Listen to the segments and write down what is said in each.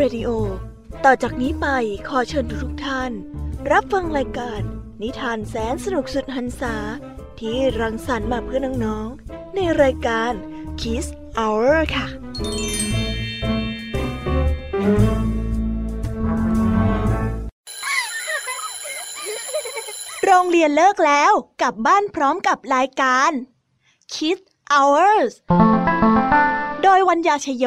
Radio ต่อจากนี้ไปขอเชิญทุกท่าน รับฟังรายการนิทานแสนสนุกสุดหันษา ที่รังสรรค์มาเพื่อน้องๆ ในรายการ Kiss Hour ค่ะ โรงเรียนเลิกแล้วกลับบ้านพร้อมกับรายการ Kids Hours โดยวัญญาชยโย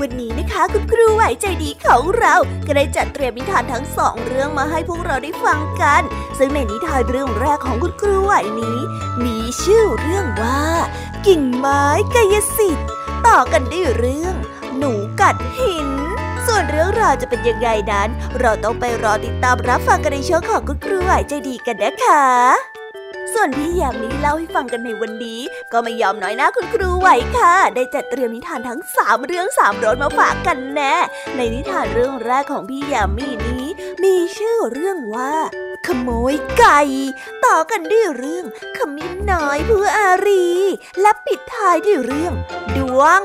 วันนี้นะคะคุณครูไหวใจดีของเราก็ได้จัดเตรียมนิทานทั้งสองเรื่องมาให้พวกเราได้ฟังกัน ซึ่งในนิทานเรื่องแรกของคุณครูไหวนี้ มีชื่อเรื่องว่า กิ่งไม้กายสิทธิ์ ต่อกันด้วยเรื่อง หนูกัดหิน ส่วนเรื่องราวจะเป็นยังไงนั้น เราต้องไปรอติดตามรับฟังกันในช่วงของคุณครูไหวใจดีกันนะคะ ส่วนพี่ยามนี้เล่าให้ฟังกันในวันนี้ ก็ไม่ยอมน้อยน้าคุณครูไหวค่ะ ได้จัดเตรียมนิทานทั้งสามเรื่องสามรสมาฝากกันแน่ ในนิทานเรื่องแรกของพี่ยามีนี้ มีชื่อเรื่องว่า ขโมยไก่ ต่อกันด้วยเรื่องขมิ้นน้อยผู้อารี และปิดท้ายด้วยเรื่อง ดวง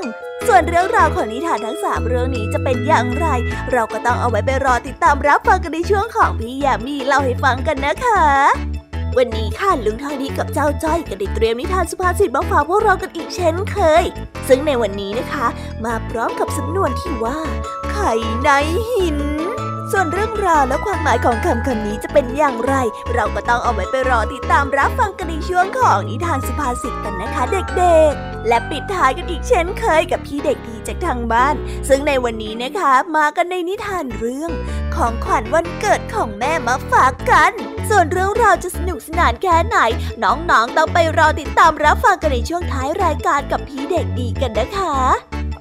ส่วนเรื่องราวของนิทานทั้งสามเรื่องนี้จะเป็นอย่างไร เราก็ต้องเอาไว้ไปรอติดตามรับฟังกันในช่วงของพี่ยามีเล่าให้ฟังกันนะคะ วันนี้ค่ะลุงทองดีกับเจ้าจ้อยก็ได้เตรียมนิทานสุภาษิตมาฝากพวกเรากันอีกเช่นเคย ซึ่งในวันนี้นะคะ มาพร้อมกับสำนวนที่ว่า ไข่ในหิน ส่วนเรื่องราวและความหมายของคำคำนี้จะเป็นอย่างไร เราก็ต้องเอาไว้ไปรอติดตามรับฟังกันในช่วงของนิทานสุภาษิตกันนะคะเด็กๆและปิดท้ายกันอีกเช่นเคยกับพี่เด็กดีจากทางบ้าน ซึ่งในวันนี้นะคะ มากันในนิทานเรื่อง ของขวัญวันเกิดของแม่มาฝากกัน ส่วนเรื่องราวจะสนุกสนานแค่ไหน น้องๆต้องไปรอติดตามรับฟังกันในช่วงท้ายรายการกับพี่เด็กดีกันนะคะ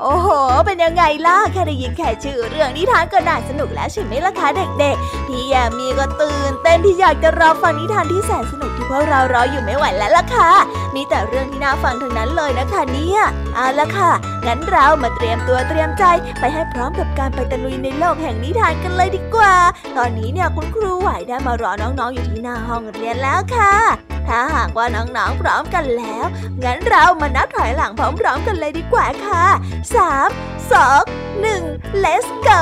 โอ้โห เป็นยังไงล่ะ แค่ได้ยินแค่ชื่อเรื่องนิทานก็น่าสนุกแล้วใช่ไหมล่ะคะเด็กๆ พี่ยามีก็ตื่นเต้นที่อยากจะรอฟังนิทานที่แสนสนุกที่พวกเรารออยู่ไม่ไหวแล้วล่ะค่ะ มีแต่เรื่องที่น่าฟังทั้งนั้นเลยนะคะเนี่ย เอาละค่ะ งั้นเรามาเตรียมตัวเตรียมใจไปให้พร้อมกับการไปตะลุยในโลกแห่งนิทานกันเลยดีกว่า ตอนนี้เนี่ยคุณครูไหวได้มารอน้องๆอยู่ที่หน้าห้องเรียนแล้วค่ะ ถ้าหากว่าน้องๆพร้อมกันแล้ว งั้นเรามานับถอยหลังพร้อมๆกันเลยดีกว่าค่ะสามสองหนึ่ง let's go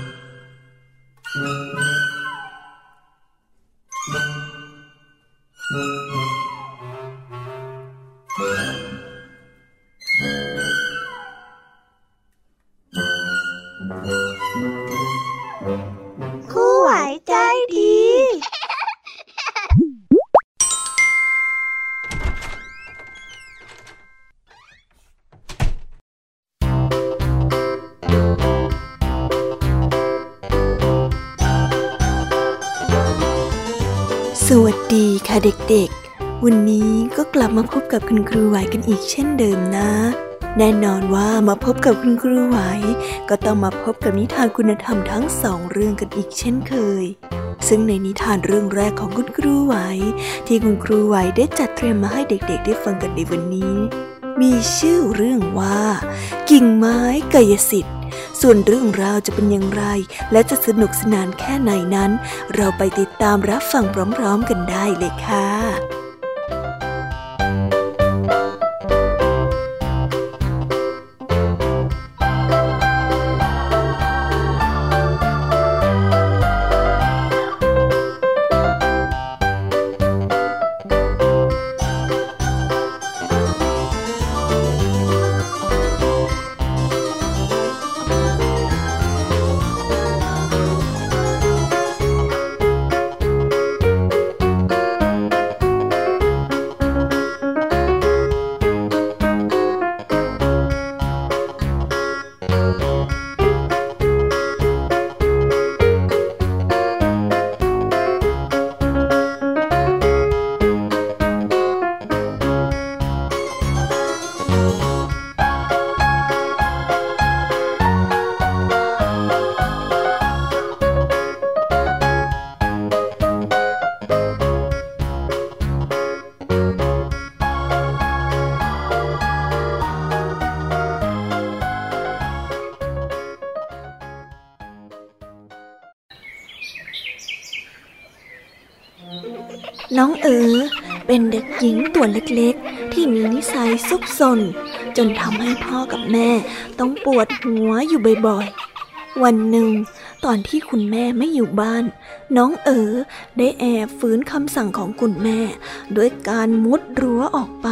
เด็กๆ วันนี้ก็กลับมาพบกับคุณครูไหวกันอีกเช่นเดิมนะ แน่นอนว่ามาพบกับคุณครูไหว ก็ต้องมาพบกับนิทานคุณธรรมทั้งสองเรื่องกันอีกเช่นเคย ซึ่งในนิทานเรื่องแรกของคุณครูไหว ที่คุณครูไหวได้จัดเตรียมมาให้เด็กๆ ได้ฟังกันในวันนี้ มีชื่อเรื่องว่า กิ่งไม้กายสิทธิ์ ส่วนเรื่องราวจะเป็นอย่างไร และจะสนุกสนานแค่ไหนนั้น เราไปติดตามรับฟังพร้อมๆกันได้เลยค่ะ เปเป็นเด็กหญิงตัวเล็กๆ ที่มีนิสัยซุกซน จนทำให้พ่อกับแม่ต้องปวดหัวอยู่บ่อยๆ วันหนึ่ง ตอนที่คุณแม่ไม่อยู่บ้าน น้องเอ๋อได้แอบฝืนคำสั่งของคุณแม่ ด้วยการมุดรั้วออกไป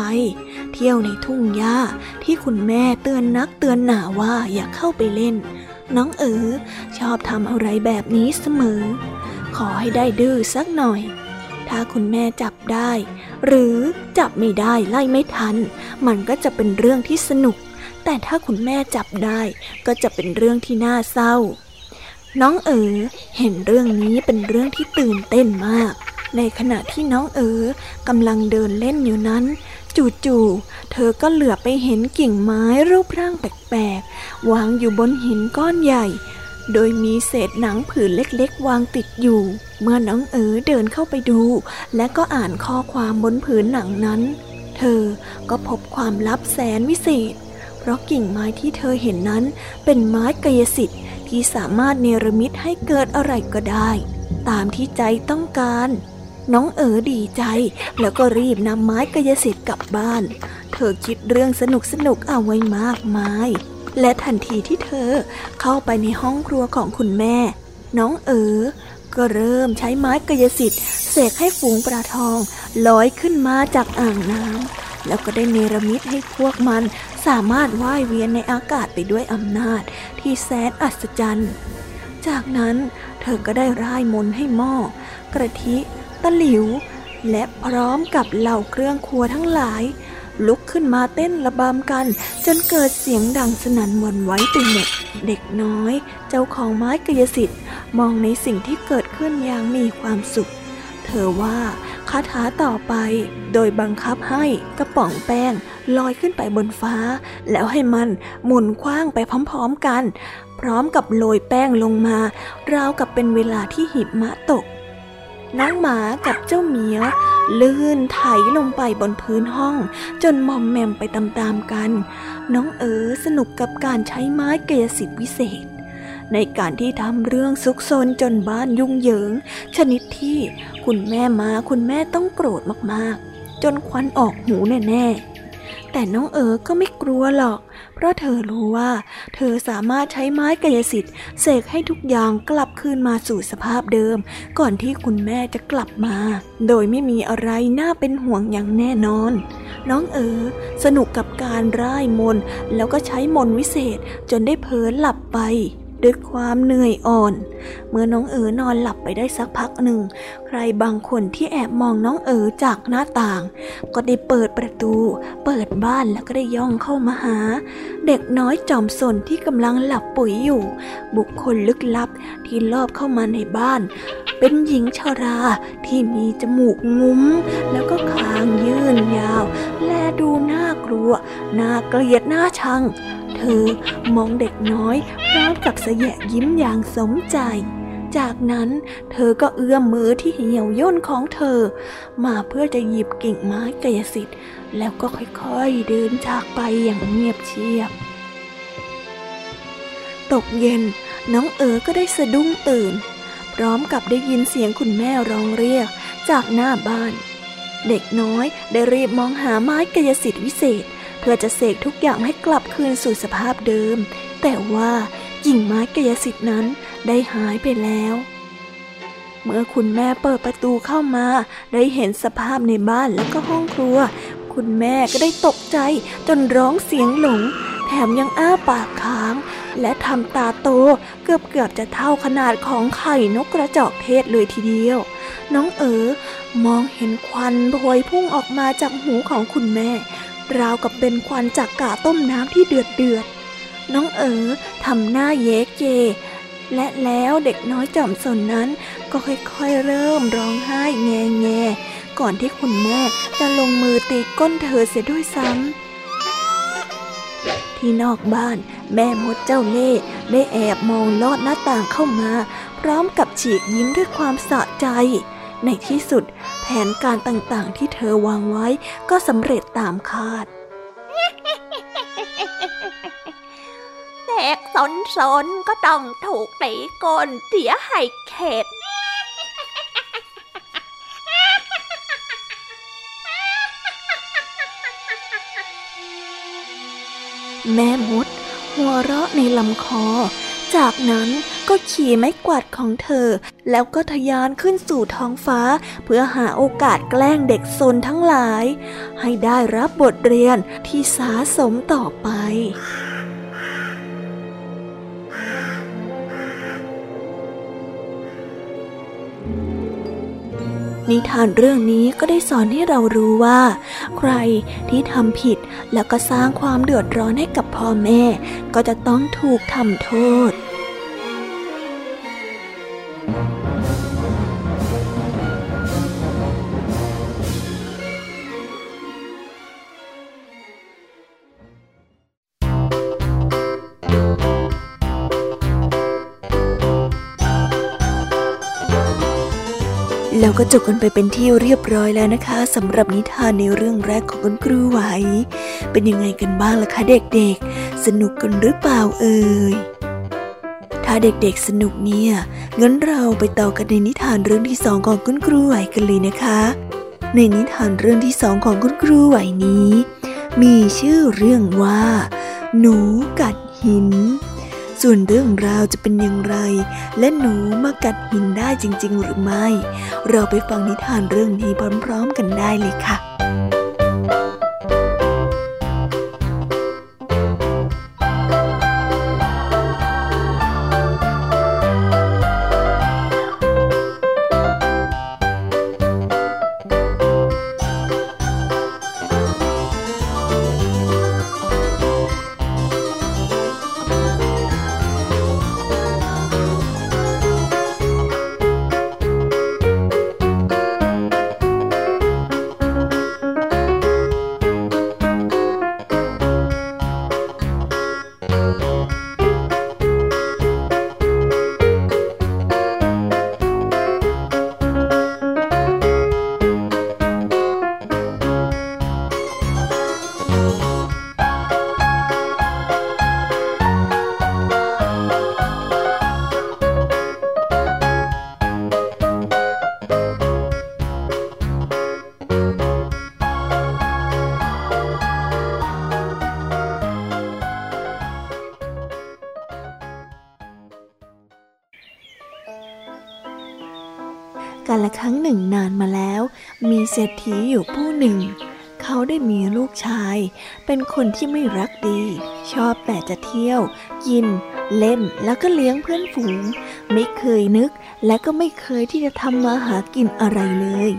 เที่ยวในทุ่งหญ้าที่คุณแม่เตือนนักเตือนหนาว่าอย่าเข้าไปเล่น น้องเอ๋อชอบทำอะไรแบบนี้เสมอ ขอให้ได้ดื้อสักหน่อย ถ้าคุณแม่จับได้ หรือจับไม่ได้ไล่ไม่ทัน มันก็จะเป็นเรื่องที่สนุก แต่ถ้าคุณแม่จับได้ ก็จะเป็นเรื่องที่น่าเศร้า น้องเอ๋อเห็นเรื่องนี้เป็นเรื่องที่ตื่นเต้นมาก ในขณะที่น้องเอ๋อกำลังเดินเล่นอยู่นั้นจู่ๆ เธอก็เหลือไปเห็นกิ่งไม้รูปร่างแปลกๆ วางอยู่บนหินก้อนใหญ่ โดยมีเศษหนังผืนเล็กๆ วางติดอยู่ เมื่อน้องเอ๋อเดินเข้าไปดู และก็อ่านข้อความบนผืนหนังนั้น เธอก็พบความลับแสนวิเศษ เพราะกิ่งไม้ที่เธอเห็นนั้น เป็นไม้กายสิทธิ์ที่สามารถเนรมิตให้เกิดอะไรก็ได้ ตามที่ใจต้องการ น้องเอ๋อดีใจ แล้วก็รีบนำไม้กายสิทธิ์กลับบ้าน เธอคิดเรื่องสนุกสนุกเอาไว้มากมาย และทันทีที่เธอเข้าไปในห้องครัวของคุณแม่ น้องเอ๋อก็เริ่มใช้ไม้กายสิทธิ์เสกให้ฝูงปลาทองลอยขึ้นมาจากอ่างน้ำแล้วก็ได้เนรมิตให้พวกมันสามารถว่ายเวียนในอากาศไปด้วยอำนาจที่แสนอัศจรรย์ จากนั้นเธอก็ได้ร่ายมนให้หม้อกระทิ ตะหลิว และพร้อมกับเหล่าเครื่องครัวทั้งหลาย ลุกขึ้นมาเต้นระบำกัน จนเกิดเสียงดังสนั่นหวั่นไหวไปหมดเด็กน้อย เจ้าของไม้กายสิทธิ์ มองในสิ่งที่เกิดขึ้นอย่างมีความสุข เธอว่าคาถาต่อไป โดยบังคับให้กระป๋องแป้งลอยขึ้นไปบนฟ้า แล้วให้มันหมุนคว้างไปพร้อมๆกัน พร้อมกับโรยแป้งลงมา ราวกับเป็นเวลาที่หิมะตก น้องหมากับเจ้าเหมียวลื่นไถลงไปบนพื้นห้อง จนมอมแมมไปตามๆกัน น้องเอ๋อสนุกกับการใช้ไม้กายสิทธิ์วิเศษ ในการที่ทำเรื่องซุกซนจนบ้านยุ่งเหยิง ชนิดที่คุณแม่มาคุณแม่ต้องโกรธมากๆ จนควันออกหูแน่ๆ แต่น้องเอ๋ก็ไม่กลัวหรอก เพราะเธอรู้ว่า เธอสามารถใช้ไม้กายสิทธิ์เสกให้ทุกอย่างกลับคืนมาสู่สภาพเดิม ก่อนที่คุณแม่จะกลับมา โดยไม่มีอะไรน่าเป็นห่วงอย่างแน่นอน น้องเอ๋อสนุกกับการร่ายมนแล้วก็ใช้มนวิเศษจนได้เผลอหลับไป ด้วยความเหนื่อยอ่อน เมื่อน้องเอ๋อนอนหลับไปได้สักพักหนึ่ง ใครบางคนที่แอบมองน้องเอ๋อจากหน้าต่าง ก็ได้เปิดประตู เปิดบ้านแล้วก็ได้ย่องเข้ามาหา เด็กน้อยจอมสนที่กำลังหลับปุ๋ยอยู่ บุคคลลึกลับที่ลอบเข้ามาในบ้าน เป็นหญิงชราที่มีจมูกงุ้ม แล้วก็คางยื่นยาว และดูน่ากลัว น่าเกลียดน่าชัง เธอมองเด็กน้อยพร้อมกับเสยะยิ้มอย่างสมใจ จากนั้นเธอก็เอื้อมมือที่เหี่ยวย่นของเธอ มาเพื่อจะหยิบกิ่งไม้กายสิทธิ์ แล้วก็ค่อยๆเดินจากไปอย่างเงียบเชียบ ตกเย็นน้องเอ๋อก็ได้สะดุ้งตื่น พร้อมกับได้ยินเสียงคุณแม่ร้องเรียกจากหน้าบ้าน เด็กน้อยได้รีบมองหาไม้กายสิทธิ์วิเศษ เพื่อจะเสกทุกอย่างให้กลับคืนสู่สภาพเดิม แต่ว่ากิ่งไม้กายสิทธิ์นั้นได้หายไปแล้ว เมื่อคุณแม่เปิดประตูเข้ามา ได้เห็นสภาพในบ้านแล้วก็ห้องครัว คุณแม่ก็ได้ตกใจจนร้องเสียงหลง แถมยังอ้าปากค้าง และทำตาโตเกือบเกือบจะเท่าขนาดของไข่นกกระจอกเทศเลยทีเดียว น้องเอ๋อมองเห็นควันพวยพุ่งออกมาจากหูของคุณแม่ ราวกับเป็นควันจากกาต้มน้ำที่เดือดเดือด น้องเอ๋อทำหน้าเย้เจและแล้วเด็กน้อยจอมสนนั้นก็ค่อยๆเริ่มร้องไห้แงแงก่อนที่คุณแม่จะลงมือตีก้นเธอเสียด้วยซ้ำ ที่นอกบ้านแม่มดเจ้าเล่ห์ได้แอบมองลอดหน้าต่างเข้ามา พร้อมกับฉีกยิ้มด้วยความสะใจ ในที่สุด แผนการต่างๆ ที่เธอวางไว้ก็สำเร็จตามคาดแตกสนสนก็ต้องถูกตีก้นเสียให้เข็ดแม่มด หัวเราะในลำคอ จากนั้นก็ขี่ไม้กวาดของเธอ แล้วก็ทะยานขึ้นสู่ท้องฟ้า เพื่อหาโอกาสแกล้งเด็กซนทั้งหลาย ให้ได้รับบทเรียนที่สาสมต่อไป นิทานเรื่องนี้ก็ได้สอนให้เรารู้ว่า ใครที่ทำผิดแล้วก็สร้างความเดือดร้อนให้กับพ่อแม่ ก็จะต้องถูกทำโทษ แล้วก็จบกันไปเป็นที่เรียบร้อยแล้วนะคะสำหรับนิทานในเรื่องแรกของคุณครูไหว เป็นยังไงกันบ้างล่ะคะเด็กๆ สนุกกันหรือเปล่าเอ่ยถ้าเด็กๆสนุกเนี่ยงั้นเราไปต่อกันในนิทานเรื่องที่สองของคุณครูไหวกันเลยนะคะ ในนิทานเรื่องที่สองของคุณครูไหวนี้ มีชื่อเรื่องว่า หนูกัดหิน ส่วนเรื่องราวจะเป็นอย่างไร และหนูมากัดหินได้จริง ๆ หรือไม่ เราไปฟังนิทานเรื่องนี้พร้อม ๆ กันได้เลยค่ะ ผู้หนึ่ง เขาได้มีลูกชาย เป็นคนที่ไม่รักดี ชอบแต่จะเที่ยว กิน เล่นแล้วก็เลี้ยงเพื่อนฝูง ไม่เคยนึกและก็ไม่เคยที่จะทำมาหากินอะไรเลย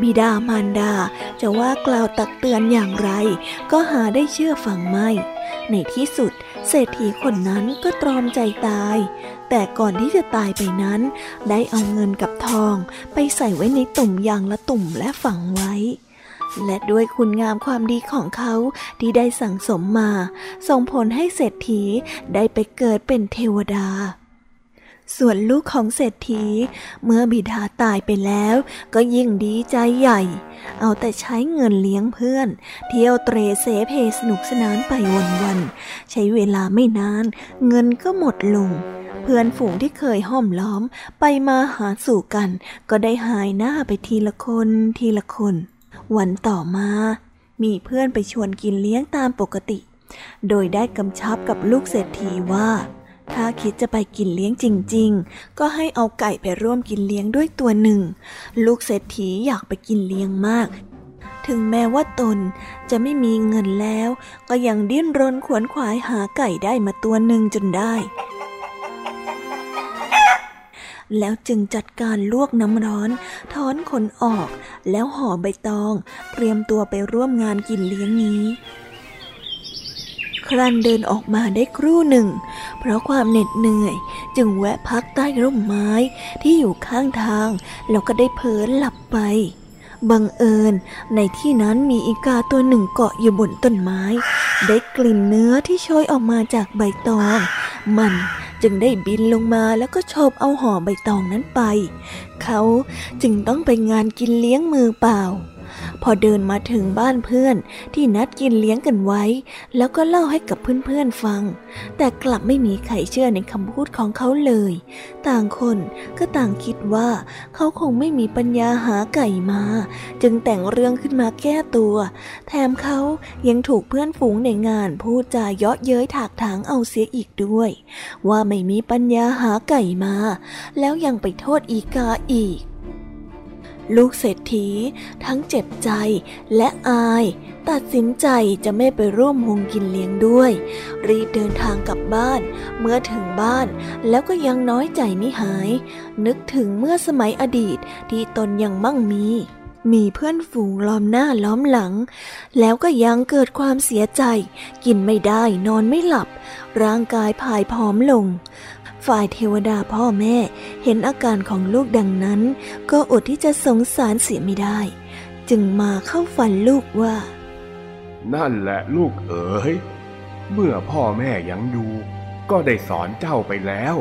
บิดามารดาจะว่ากล่าวตักเตือนอย่างไร ก็หาได้เชื่อฟังไม่ ในที่สุด เศรษฐีคนนั้นก็ตรอมใจตาย แต่ก่อนที่จะตายไปนั้น ได้เอาเงินกับทองไปใส่ไว้ในตุ่มยางละตุ่มและฝังไว้ และด้วยคุณงามความดีของเขาที่ได้สั่งสมมา ส่งผลให้เศรษฐีได้ไปเกิดเป็นเทวดา ส่วนลูกของเศรษฐี เมื่อบิดาตายไปแล้วก็ยิ่งดีใจใหญ่ เอาแต่ใช้เงินเลี้ยงเพื่อน เที่ยวเตรเสเพสนุกสนานไปวันๆ ใช้เวลาไม่นาน เงินก็หมดลงเพื่อนฝูงที่เคยห้อมล้อมไปมาหาสู่กัน ก็ได้หายหน้าไปทีละคนทีละคน วันต่อมา มีเพื่อนไปชวนกินเลี้ยงตามปกติ โดยได้กำชับกับลูกเศรษฐีว่า ถ้าคิดจะไปกินเลี้ยงจริง ๆ ก็ให้เอาไก่ไปร่วมกินเลี้ยงด้วยตัวหนึ่ง ลูกเศรษฐีอยากไปกินเลี้ยงมาก ถึงแม้ว่าตนจะไม่มีเงินแล้ว ก็ยังดิ้นรนขวนขวายหาไก่ได้มาตัวหนึ่งจนได้ แล้วจึงจัดการลวกน้ำร้อน ถอนขนออก แล้วห่อใบตอง เตรียมตัวไปร่วมงานกินเลี้ยงนี้ ครันเดินออกมาได้ครู่หนึ่ง เพราะความเหน็ดเหนื่อย จึงแวะพักใต้ร่มไม้ที่อยู่ข้างทาง แล้วก็ได้เผลอหลับไปบังเอิญในที่นั้นมีอีกาตัวหนึ่งเกาะอยู่บนต้นไม้ ได้กลิ่นเนื้อที่โชยออกมาจากใบตอง มัน จึงได้บินลงมาแล้วก็โฉบเอาห่อใบตองนั้นไป เขาจึงต้องไปงานกินเลี้ยงมือเปล่า พอเดินมาถึงบ้านเพื่อนที่นัดกินเลี้ยงกันไว้ แล้วก็เล่าให้กับเพื่อนๆฟัง แต่กลับไม่มีใครเชื่อในคำพูดของเขาเลย ต่างคนก็ต่างคิดว่าเขาคงไม่มีปัญญาหาไก่มา จึงแต่งเรื่องขึ้นมาแก้ตัว แถมเขายังถูกเพื่อนฝูงในงานพูดจาเยาะเย้ยถากถางเอาเสียอีกด้วย ว่าไม่มีปัญญาหาไก่มา แล้วยังไปโทษอีกาอีก ลูกเศรษฐี ทั้งเจ็บใจและอาย ตัดสินใจจะไม่ไปร่วมวงกินเลี้ยงด้วย รีบเดินทางกลับบ้าน เมื่อถึงบ้านแล้วก็ยังน้อยใจไม่หาย นึกถึงเมื่อสมัยอดีตที่ตนยังมั่งมีมีเพื่อนฝูงล้อมหน้าล้อมหลัง แล้วก็ยังเกิดความเสียใจ กินไม่ได้นอนไม่หลับ ร่างกายผายผอมลง ฝ่ายเทวดาพ่อแม่เห็นอาการของลูกดังนั้น ก็อดที่จะสงสารเสียไม่ได้ จึงมาเข้าฝันลูกว่า นั่นแหละลูกเอ๋ยเมื่อพ่อแม่ยังอยู่ก็ได้สอนเจ้าไปแล้ว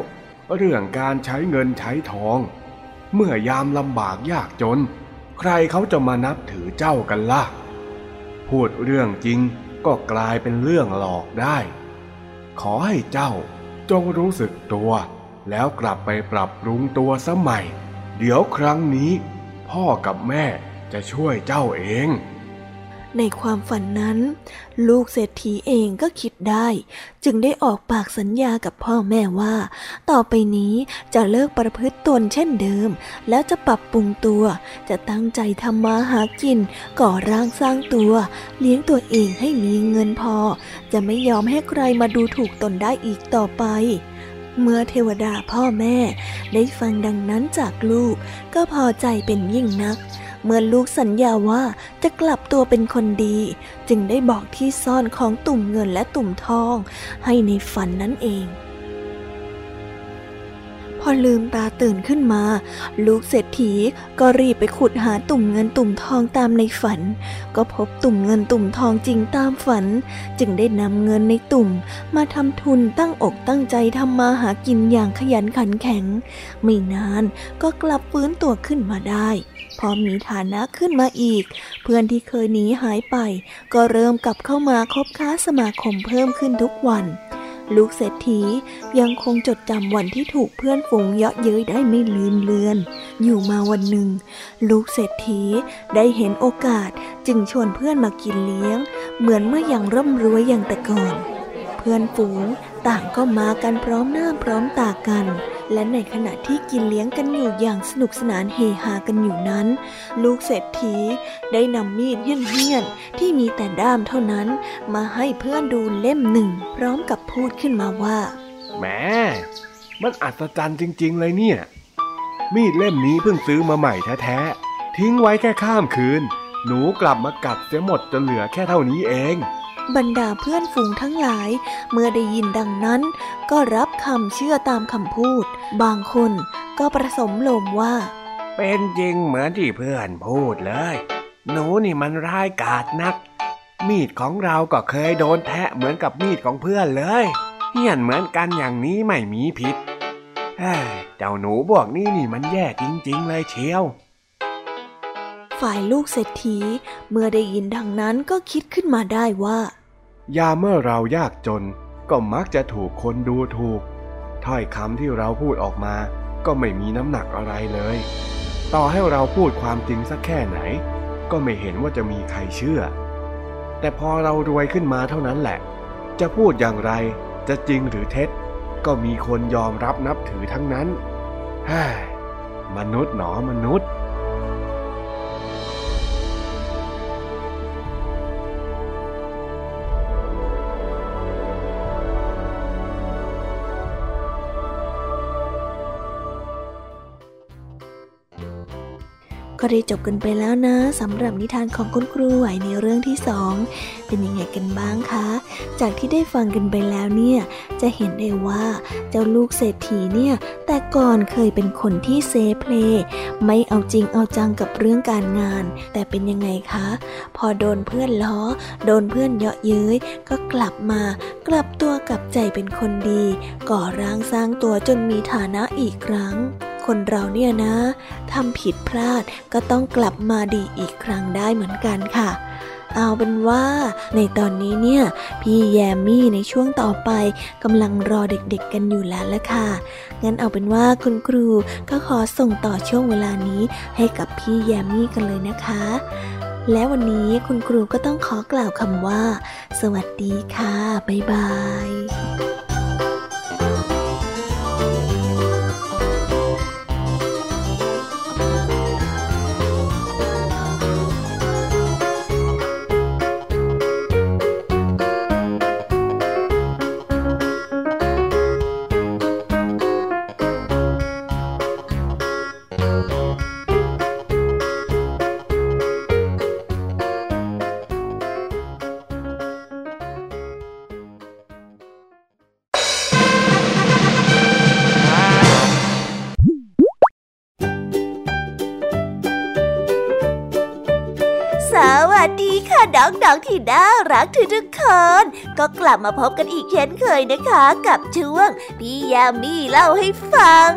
เรื่องการใช้เงินใช้ทอง เมื่อยามลำบากยากจน ใครเขาจะมานับถือเจ้ากันล่ะ พูดเรื่องจริงก็กลายเป็นเรื่องหลอกได้ ขอให้เจ้า จงรู้สึกตัว แล้วกลับไปปรับปรุงตัวสมัย เดี๋ยวครั้งนี้ พ่อกับแม่จะช่วยเจ้าเอง ในความฝันนั้น ลูกเศรษฐีเองก็คิดได้ จึงได้ออกปากสัญญากับพ่อแม่ว่า ต่อไปนี้จะเลิกประพฤติตนเช่นเดิม แล้วจะปรับปรุงตัว จะตั้งใจทำมาหากิน ก่อร่างสร้างตัว เลี้ยงตัวเองให้มีเงินพอ จะไม่ยอมให้ใครมาดูถูกตนได้อีกต่อไปเมื่อเทวดาพ่อแม่ได้ฟังดังนั้นจากลูกก็พอใจเป็นยิ่งนัก เมื่อลูกสัญญาว่าจะกลับตัวเป็นคนดี จึงได้บอกที่ซ่อนของตุ่มเงินและตุ่มทอง ให้ในฝันนั่นเองพอลืมตาตื่นขึ้นมา ลูกเศรษฐีก็รีบไปขุดหาตุ่มเงินตุ่มทองตามในฝัน ก็พบตุ่มเงินตุ่มทองจริงตามฝัน จึงได้นำเงินในตุ่ม มาทำทุนตั้งอกตั้งใจทำมาหากินอย่างขยันขันแข็ง ไม่นานก็กลับฟื้นตัวขึ้นมาได้ พอมีฐานะขึ้นมาอีก เพื่อนที่เคยหนีหายไป ก็เริ่มกลับเข้ามาคบค้าสมาคมเพิ่มขึ้นทุกวัน ลูกเศรษฐียังคงจดจำวันที่ถูกเพื่อนฝูงเยาะเย้ยได้ไม่ลืมเลือน อยู่มาวันหนึ่ง ลูกเศรษฐีได้เห็นโอกาสจึงชวนเพื่อนมากินเลี้ยง เหมือนเมื่อยังร่ำรวยอย่างแต่ก่อน เพื่อนฝูงต่างก็มากันพร้อมหน้าพร้อมตากัน และในขณะที่กินเลี้ยงกันอยู่อย่างสนุกสนานเฮฮากันอยู่นั้น ลูกเศรษฐีได้นำมีดเหี้ยนๆที่มีแต่ด้ามเท่านั้น มาให้เพื่อนดูเล่มหนึ่ง พร้อมกับพูดขึ้นมาว่าแหมมันอัศจรรย์จริง ๆ เลยเนี่ย มีดเล่มนี้เพิ่งซื้อมาใหม่แท้ๆทิ้งไว้แค่ข้ามคืน หนูกลับมากัดเสียหมดจนเหลือแค่เท่านี้เอง บรรดาเพื่อนฝูงทั้งหลาย เมื่อได้ยินดังนั้น ก็รับคำเชื่อตามคำพูด บางคนก็ประสมลมว่า เป็นจริงเหมือนที่เพื่อนพูดเลย หนูนี่มันร้ายกาจนัก มีดของเราก็เคยโดนแทะเหมือนกับมีดของเพื่อนเลยเหี้ยนเหมือนกันอย่างนี้ไม่มีผิดเฮ้ยเจ้าหนูพวกนี้นี่มันแย่จริง ๆ เลยเชียวฝ่ายลูกเศรษฐีเมื่อได้ยินดังนั้นก็คิดขึ้นมาได้ว่า ยามเมื่อเรายากจนก็มักจะถูกคนดูถูก ถ้อยคำที่เราพูดออกมา ก็ไม่มีน้ำหนักอะไรเลย ต่อให้เราพูดความจริงสักแค่ไหน ก็ไม่เห็นว่าจะมีใครเชื่อ แต่พอเรารวยขึ้นมาเท่านั้นแหละ จะพูดอย่างไร จะจริงหรือเท็จ ก็มีคนยอมรับนับถือทั้งนั้นฮ้ยมนุษย์หนอมนุษย์ ได้จบกันไปแล้วนะสำหรับนิทานของคุณครูไหวในเรื่องที่สองเป็นยังไงกันบ้างคะ จากที่ได้ฟังกันไปแล้วเนี่ยจะเห็นได้ว่าเจ้าลูกเศรษฐีเนี่ยแต่ก่อนเคยเป็นคนที่เซเพลไม่เอาจริงเอาจังกับเรื่องการงาน แต่เป็นยังไงคะ พอโดนเพื่อนล้อ โดนเพื่อนเยาะเย้ยก็กลับมากลับตัวกลับใจเป็นคนดี ก่อร่างสร้างตัวจนมีฐานะอีกครั้ง คนเราเนี่ยนะทำผิดพลาดก็ต้องกลับมาดีอีกครั้งได้เหมือนกันค่ะ เอาเป็นว่า ในตอนนี้เนี่ย พี่แยมมี่ในช่วงต่อไปกำลังรอเด็กๆกันอยู่แล้วละค่ะ งั้นเอาเป็นว่าคุณครูก็ขอส่งต่อช่วงเวลานี้ให้กับพี่แยมมี่กันเลยนะคะ และวันนี้คุณครูก็ต้องขอกล่าวคำว่า สวัสดีค่ะ บ๊ายบาย ที่น่ารักทุกๆคนก็กลับมาพบกันอีกเช่นเคยนะคะ กับช่วงพี่ยามีเล่าให้ฟัง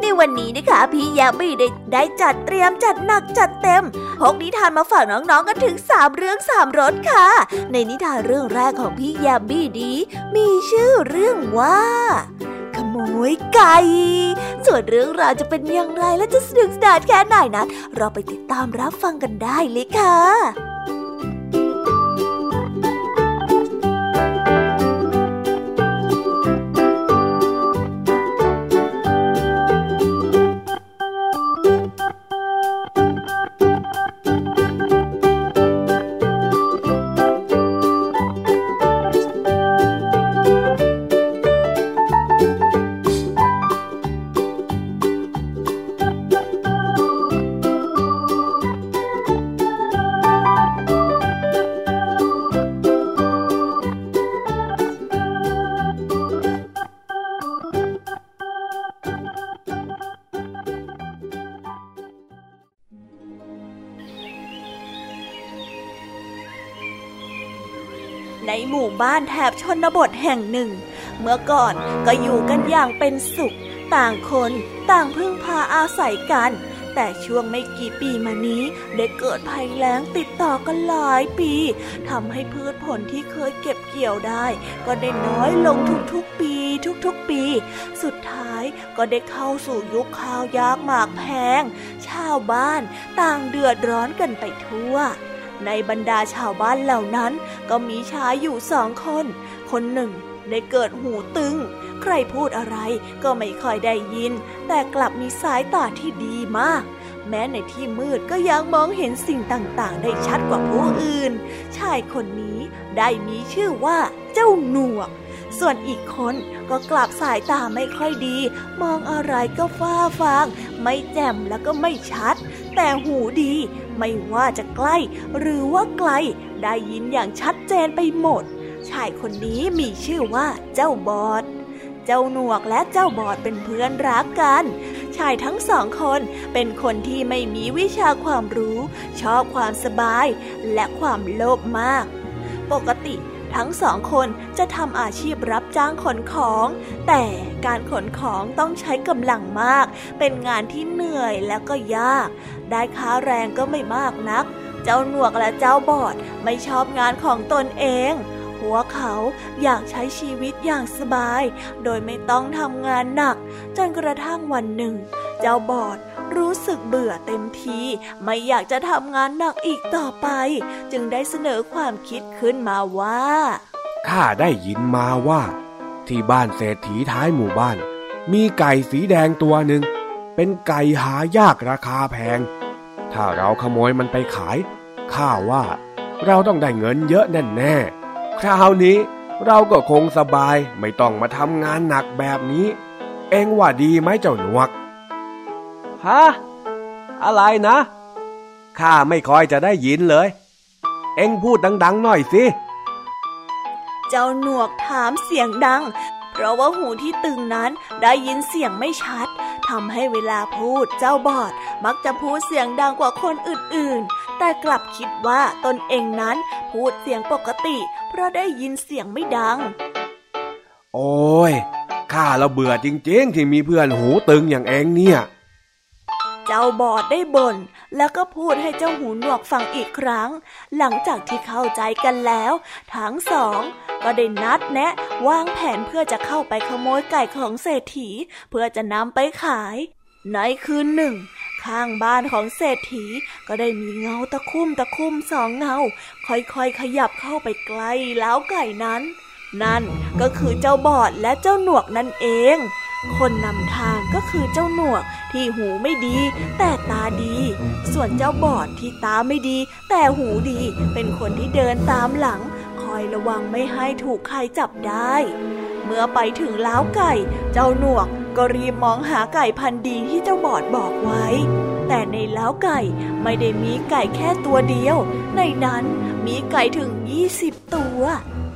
ในวันนี้นะคะพี่ยามีได้ได้จัดเตรียมจัดหนักจัดเต็มพกนิทานมาฝากน้องๆกันถึงสามเรื่องสามรสค่ะ ในนิทานเรื่องแรกของพี่ยามีดีมีชื่อเรื่องว่าขโมยไก่ ส่วนเรื่องราวจะเป็นอย่างไรและจะสนุกสนานแค่ไหนนั้นเราไปติดตามรับฟังกันได้เลยค่ะานแถบชนบทแห่งหนึ่ง เมื่อก่อนก็อยู่กันอย่างเป็นสุข ต่างคนต่างพึ่งพาอาศัยกัน แต่ช่วงไม่กี่ปีมานี้ได้เกิดภัยแล้งติดต่อกันหลายปีทำให้พืชผลที่เคยเก็บเกี่ยวได้ ก็ได้น้อยลงทุกๆปีทุกๆปี สุดท้ายก็ได้เข้าสู่ยุคข้าวยากหมากแพง ชาวบ้านต่างเดือดร้อนกันไปทั่ว ในบรรดาชาวบ้านเหล่านั้น ก็มีชายอยู่สองคน คนหนึ่งได้เกิดหูตึง ใครพูดอะไรก็ไม่ค่อยได้ยิน แต่กลับมีสายตาที่ดีมาก แม้ในที่มืดก็ยังมองเห็นสิ่งต่างๆ ได้ชัดกว่าผู้อื่น ชายคนนี้ได้มีชื่อว่าเจ้าหนวก ส่วนอีกคนก็กลับสายตาไม่ค่อยดี มองอะไรก็ฟ้าฟาง ไม่แจ่มแล้วก็ไม่ชัด แต่หูดี ไม่ว่าจะใกล้หรือว่าไกล ได้ยินอย่างชัดเจนไปหมด ชายคนนี้มีชื่อว่าเจ้าบอด เจ้าหนวกและเจ้าบอดเป็นเพื่อนรักกัน ชายทั้งสองคนเป็นคนที่ไม่มีวิชาความรู้ ชอบความสบายและความโลภมาก ปกติ ทั้งสองคนจะทำอาชีพรับจ้างขนของ แต่การขนของต้องใช้กำลังมาก เป็นงานที่เหนื่อยและก็ยาก ได้ค่าแรงก็ไม่มากนัก เจ้าหนวกและเจ้าบอดไม่ชอบงานของตนเอง หัวเขาอยากใช้ชีวิตอย่างสบาย โดยไม่ต้องทำงานหนัก จนกระทั่งวันหนึ่ง เจ้าบอด รู้สึกเบื่อเต็มที ไม่อยากจะทำงานหนักอีกต่อไป จึงได้เสนอความคิดขึ้นมาว่าข้าได้ยินมาว่า ที่บ้านเศรษฐีท้ายหมู่บ้าน มีไก่สีแดงตัวหนึ่ง เป็นไก่หายากราคาแพง ถ้าเราขโมยมันไปขายข้าว่า เราต้องได้เงินเยอะแน่แน่คราวนี้เราก็คงสบายไม่ต้องมาทำงานหนักแบบนี้ เองว่าดีไหมเจ้าหนวก ฮะ อะไรนะ ข้าไม่ค่อยจะได้ยินเลย เอ็งพูดดัง ๆ หน่อยสิ เจ้าหนวกถามเสียงดัง เพราะว่าหูที่ตึงนั้นได้ยินเสียงไม่ชัดทำให้เวลาพูดเจ้าบอดมักจะพูดเสียงดังกว่าคนอื่นๆ แต่กลับคิดว่าตนเองนั้นพูดเสียงปกติ เพราะได้ยินเสียงไม่ดัง โอ้ยข้าเราเบื่อจริงๆ ที่มีเพื่อนหูตึงอย่างเองเนี่ย เจ้าบอดได้บ่นแล้วก็พูดให้เจ้าหูหนวกฟังอีกครั้ง หลังจากที่เข้าใจกันแล้ว ทั้งสอง ก็ได้นัดแนะวางแผนเพื่อจะเข้าไปขโมยไก่ของเศรษฐี เพื่อจะนำไปขาย ในคืนหนึ่ง ข้างบ้านของเศรษฐีก็ได้มีเงาตะคุ่มตะคุ่มสองเงา ค่อยๆขยับเข้าไปใกล้แล้วไก่นั้น นั่นก็คือเจ้าบอดและเจ้าหนวกนั่นเอง คนนำทางก็คือเจ้าหนวกที่หูไม่ดี แต่ตาดี ส่วนเจ้าบอดที่ตาไม่ดี แต่หูดี เป็นคนที่เดินตามหลัง คอยระวังไม่ให้ถูกใครจับได้ เมื่อไปถึงล้าวไก่ เจ้าหนวกก็รีบมองหาไก่พันธุ์ดีที่เจ้าบอดบอกไว้ แต่ในล้าวไก่ไม่ได้มีไก่แค่ตัวเดียว ในนั้นมีไก่ถึง 20 ตัว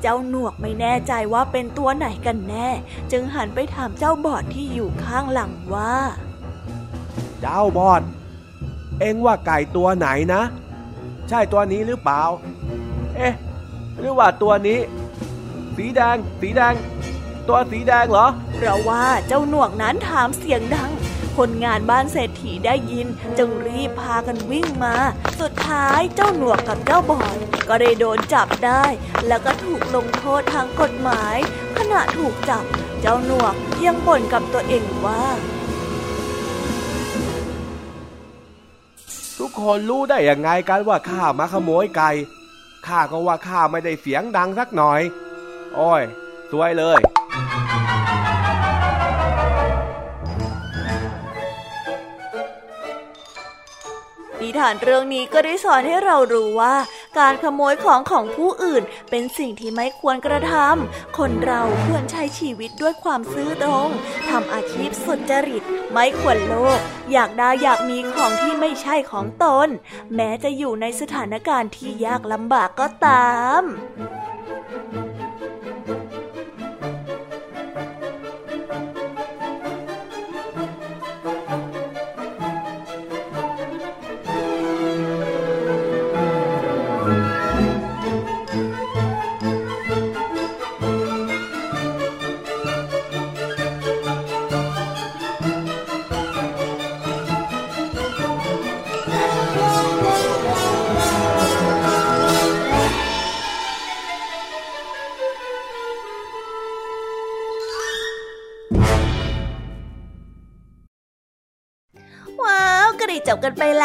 เจ้าหนวกไม่แน่ใจว่าเป็นตัวไหนกันแน่ จึงหันไปถามเจ้าบอดที่อยู่ข้างหลังว่า เจ้าบอด เอ็งว่าไก่ตัวไหนนะ ใช่ตัวนี้หรือเปล่า เอ๊ะ หรือว่าตัวนี้ สีแดง สีแดง ตัวสีแดงเหรอเพราะว่าเจ้าหนวกนั้นถามเสียงดัง คนงานบ้านเศรษฐีได้ยิน จึงรีบพากันวิ่งมา สุดท้ายเจ้าหนวกกับเจ้าบอดก็ได้โดนจับได้ แล้วก็ถูกลงโทษทางกฎหมาย ขณะถูกจับ เจ้าหนวกยังบ่นกับตัวเองว่า ทุกคนรู้ได้ยังไงกันว่าข้ามาขโมยไก่ข้าก็ว่าข้าไม่ได้เสียงดังสักหน่อย โอ้ยสวยเลย นิทานเรื่องนี้ก็ได้สอนให้เรารู้ว่า การขโมยของของผู้อื่นเป็นสิ่งที่ไม่ควรกระทำ คนเราควรใช้ชีวิตด้วยความซื่อตรงทำอาชีพสุจริต ไม่ควรโลภ อยากได้อยากมีของที่ไม่ใช่ของตน แม้จะอยู่ในสถานการณ์ที่ยากลำบากก็ตาม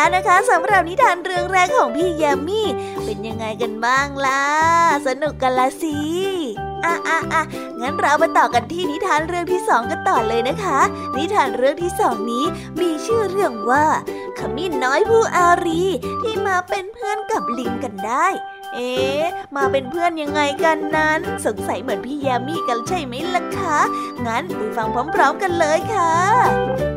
แล้วนะคะสำหรับนิทานเรื่องแรกของพี่แยมมี่ เป็นยังไงกันบ้างล่ะ สนุกกันละสิอะอะอะงั้นเรามาต่อกันที่นิทานเรื่องที่สองกันต่อเลยนะคะ นิทานเรื่องที่สองนี้มีชื่อเรื่องว่า ขมิ้นน้อยผู้อารีที่มาเป็นเพื่อนกับลิงกันได้ เอ๊ะมาเป็นเพื่อนยังไงกันนั้น สงสัยเหมือนพี่แยมมี่กันใช่ไหมล่ะคะ งั้นไปฟังพร้อมๆกันเลยค่ะ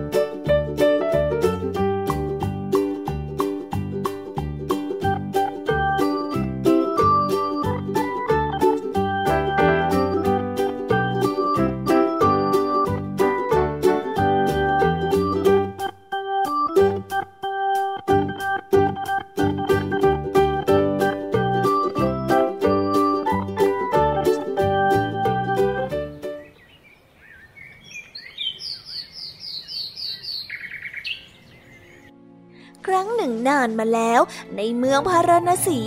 ในเมืองพาราณสี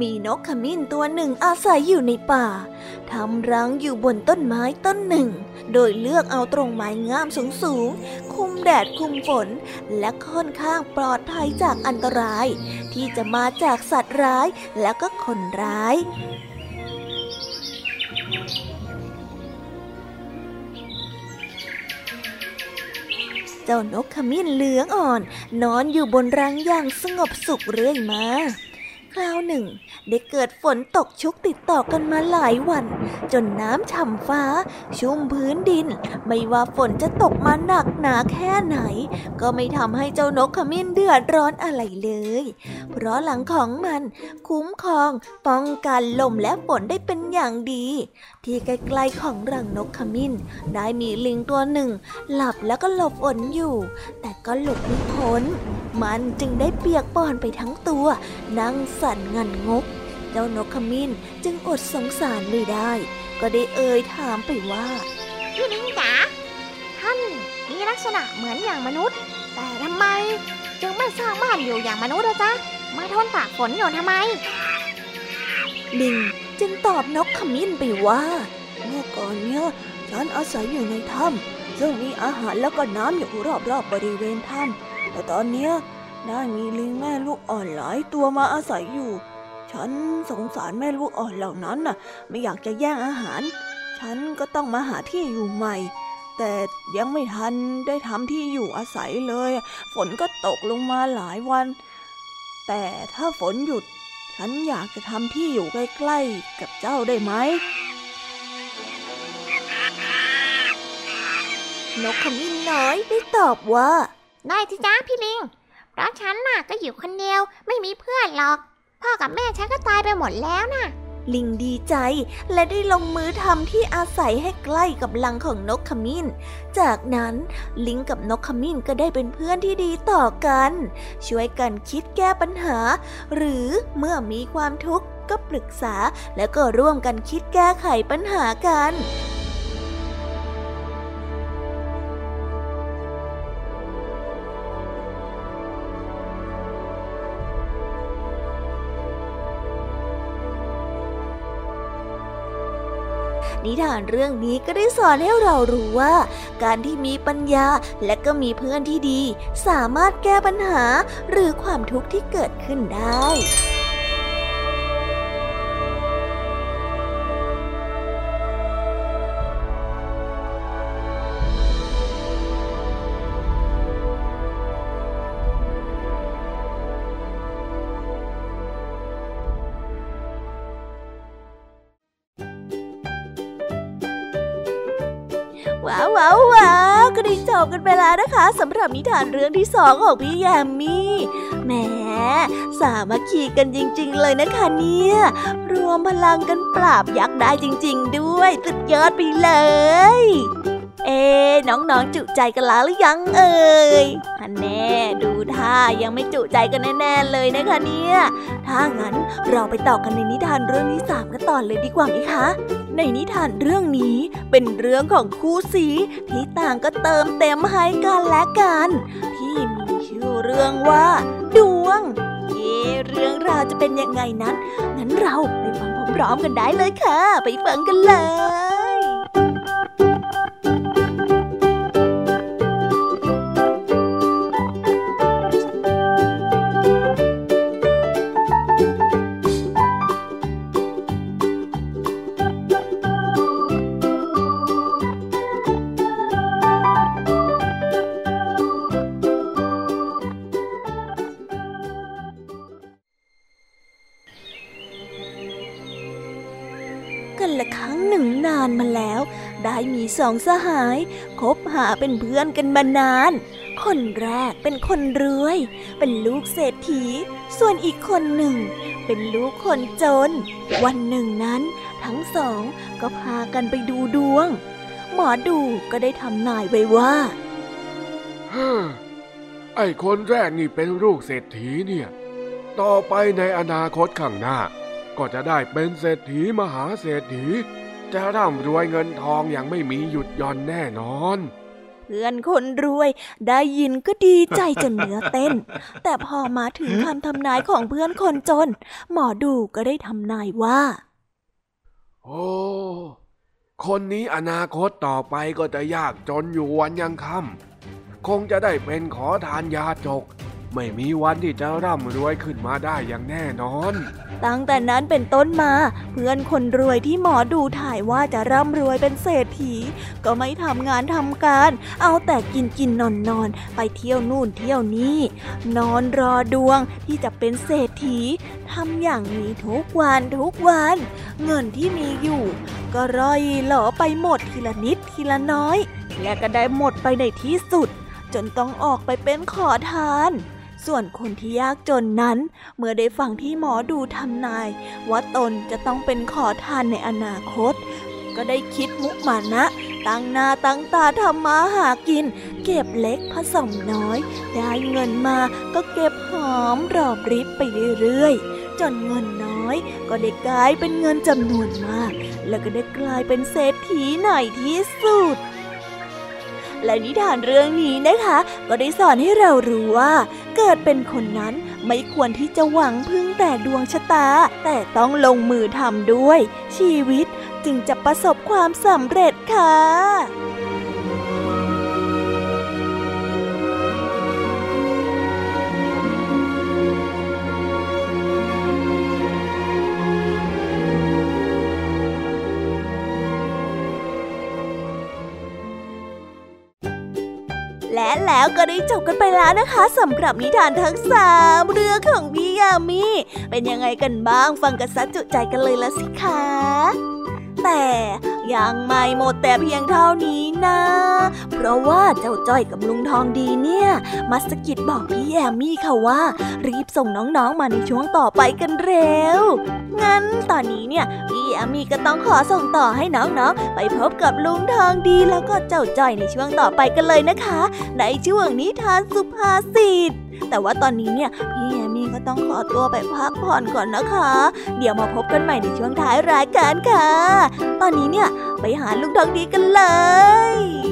มีนกขมิ้นตัวหนึ่งอาศัยอยู่ในป่าทำรังอยู่บนต้นไม้ต้นหนึ่ง โดยเลือกเอาตรงไม้งามสูงสูงๆคุมแดดคุมฝน และค่อนข้างปลอดภัยจากอันตราย ที่จะมาจากสัตว์ร้ายและก็คนร้าย เจ้านกขมิ้นเหลืองอ่อน นอนอยู่บนรังอย่างสงบสุขเรื่อยมาคราวหนึ่ง ได้เกิดฝนตกชุกติดต่อกันมาหลายวัน จนน้ำฉ่ำฟ้า ชุ่มพื้นดิน ไม่ว่าฝนจะตกมาหนัก หนาแค่ไหน ก็ไม่ทำให้เจ้านกขมิ้นเดือดร้อนอะไรเลย เพราะหลังของมัน คุ้มครองป้องกันลมและฝนได้เป็นอย่างดี ที่ใกล้ๆของรังนกขมิ้น ได้มีลิงตัวหนึ่ง หลับแล้วก็หลบฝนอยู่ แต่ก็หลบไม่พ้น มันจึงได้เปียกปอนไปทั้งตัว นั่งสั่นงันงก เจ้านกขมิ้นจึงอดสงสารไม่ได้ ก็ได้เอ่ยถามไปว่าพี่ลิงจ๋าท่าน ลักษณะเหมือนอย่างมนุษย์ แต่ทำไมจึงไม่สร้างบ้านอยู่อย่างมนุษย์นะจ๊ะ มาทนตากฝนอยู่ทำไม ลิงจึงตอบนกขมิ้นไปว่า เมื่อก่อนเนี่ยฉันอาศัยอยู่ในถ้ำซึ่งมีอาหารแล้วก็น้ำอยู่รอบๆบบริเวณถ้ำแต่ตอนเนี้ยได้มีลิงแม่ลูกอ่อนหลายตัวมาอาศัยอยู่ ฉันสงสารแม่ลูกอ่อนเหล่านั้นน่ะ ไม่อยากจะแย่งอาหาร ฉันก็ต้องมาหาที่อยู่ใหม่ แต่ยังไม่ทันได้ทำที่อยู่อาศัยเลย ฝนก็ตกลงมาหลายวัน แต่ถ้าฝนหยุด ฉันอยากจะทำที่อยู่ใกล้ๆกับเจ้าได้ไหมนกขมิ้นน้อยได้ตอบว่า ได้ที่จ้าพี่ลิง เพราะฉันน่ะก็อยู่คนเดียวไม่มีเพื่อนหรอก พ่อกับแม่ฉันก็ตายไปหมดแล้วน่ะ ลิงดีใจและได้ลงมือทำที่อาศัยให้ใกล้กับรังของนกขมิ้น จากนั้นลิงกับนกขมิ้นก็ได้เป็นเพื่อนที่ดีต่อกัน ช่วยกันคิดแก้ปัญหา หรือเมื่อมีความทุกข์ก็ปรึกษาแล้วก็ร่วมกันคิดแก้ไขปัญหากัน นิทานเรื่องนี้ก็ได้สอนให้เรารู้ว่า การที่มีปัญญาและก็มีเพื่อนที่ดี สามารถแก้ปัญหาหรือความทุกข์ที่เกิดขึ้นได้ แล้วนะคะสำหรับนิทานเรื่องที่สองของพี่แยมมี่แหมสามัคคีกันจริง ๆ เลยนะคะเนี่ย รวมพลังกันปราบยักษ์ได้จริง ๆ ด้วยสุดยอดไปเลย เอ๊น้องๆจุใจกันแล้วหรือยังเอ่ยฮันแน่ดูท่ายังไม่จุใจกันแน่ๆเลยนะคะเนี่ย ถ้างั้นเราไปต่อกันในนิทานเรื่องที่สามกันต่อเลยดีกว่าไหมคะ ในนิทานเรื่องนี้เป็นเรื่องของคู่สีที่ต่างก็เติมเต็มให้กันและกัน ที่มีชื่อเรื่องว่า ดวง เอเรื่องราวจะเป็นยังไงนั้น งั้นเราไปฟังพร้อมๆกันได้เลยค่ะ ไปฟังกันเลย สองสหายคบหาเป็นเพื่อนกันมานาน คนแรกเป็นคนรวย เป็นลูกเศรษฐี ส่วนอีกคนหนึ่ง เป็นลูกคนจน วันหนึ่งนั้น ทั้งสองก็พากันไปดูดวง หมอดูก็ได้ทำนายไว้ว่าฮ่าไอ้คนแรกนี่เป็นลูกเศรษฐีเนี่ย ต่อไปในอนาคตข้างหน้า ก็จะได้เป็นเศรษฐีมหาเศรษฐี จะร่ำรวยเงินทองอย่างไม่มีหยุดหย่อนแน่นอน เพื่อนคนรวยได้ยินก็ดีใจจนเนื้อเต้น แต่พอมาถึงคำทำนายของเพื่อนคนจน หมอดูก็ได้ทำนายว่า โอ้ คนนี้อนาคตต่อไปก็จะยากจนอยู่วันยังค่ำคงจะได้เป็นขอทานยาจก ไม่มีวันที่จะร่ำรวยขึ้นมาได้อย่างแน่นอน ตั้งแต่นั้นเป็นต้นมา เพื่อนคนรวยที่หมอดูถ่ายว่าจะร่ำรวยเป็นเศรษฐี ก็ไม่ทำงานทำการ เอาแต่กินกินนอนนอนไปเที่ยวนู่นเที่ยวนี่ นอนรอดวงที่จะเป็นเศรษฐีทำอย่างนี้ทุกวันทุกวัน เงินที่มีอยู่ ก็ร่อยหล่อไปหมดทีละนิดทีละน้อย และก็ได้หมดไปในที่สุด จนต้องออกไปเป็นขอทาน ส่วนคนที่ยากจนนั้น เมื่อได้ฟังที่หมอดูทำนาย ว่าตนจะต้องเป็นขอทานในอนาคต ก็ได้คิดมุมานะ ตั้งหน้าตั้งตาทำมาหากิน เก็บเล็กผสมน้อย ได้เงินมาก็เก็บหอมรอบริบไปเรื่อยๆจนเงินน้ออยก็ได้กลายเป็นเงินจำนวนมาก แล้วก็ได้กลายเป็นเศรษฐีหน่อยที่สุด และนิทานเรื่องนี้นะคะ ก็ได้สอนให้เรารู้ว่า เกิดเป็นคนนั้นไม่ควรที่จะหวังพึ่งแต่ดวงชะตา แต่ต้องลงมือทำด้วย ชีวิตจึงจะประสบความสำเร็จค่ะ และแล้วก็ได้จบกันไปแล้วนะคะสำหรับนิทานทั้งสามเรื่องของพี่ยามีเป็นยังไงกันบ้างฟังกันซะจุใจกันเลยละสิคะ แต่ยังไม่หมดแต่เพียงเท่านี้นะ เพราะว่าเจ้าจ้อยกับลุงทองดีเนี่ยมาสกิดบอกพี่แอมมี่ค่ะว่า รีบส่งน้องๆมาในช่วงต่อไปกันเร็ว งั้นตอนนี้เนี่ยพี่แอมมี่ก็ต้องขอส่งต่อให้น้องๆ ไปพบกับลุงทองดีแล้วก็เจ้าจ้อยในช่วงต่อไปกันเลยนะคะ ในช่วงนิทานสุภาษิต แต่ว่าตอนนี้เนี่ยพี่แอมมี่ก็ต้องขอตัวไปพักผ่อนก่อนนะคะ เดี๋ยวมาพบกันใหม่ในช่วงท้ายรายการค่ะ ตอนนี้เนี่ยไปหาลุงทองดีกันเลย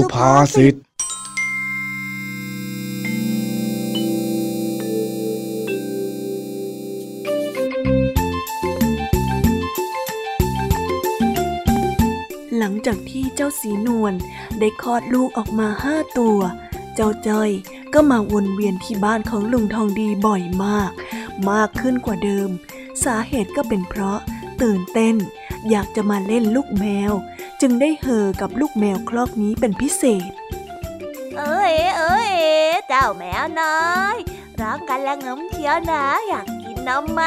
สุภาษิตหลังจากที่เจ้าสีนวลได้คลอดลูกออกมาห้าตัว เจ้าจ้อยก็มาวนเวียนที่บ้านของลุงทองดีบ่อยมาก มากขึ้นกว่าเดิม สาเหตุก็เป็นเพราะตื่นเต้น อยากจะมาเล่นลูกแมว จึงได้เห่อกับลูกแมวคลอกนี้เป็นพิเศษ เอ้ยเอ้ยเจ้าแมวน้อยร้องกันละงมเชียวนะ อยากกินนมไหม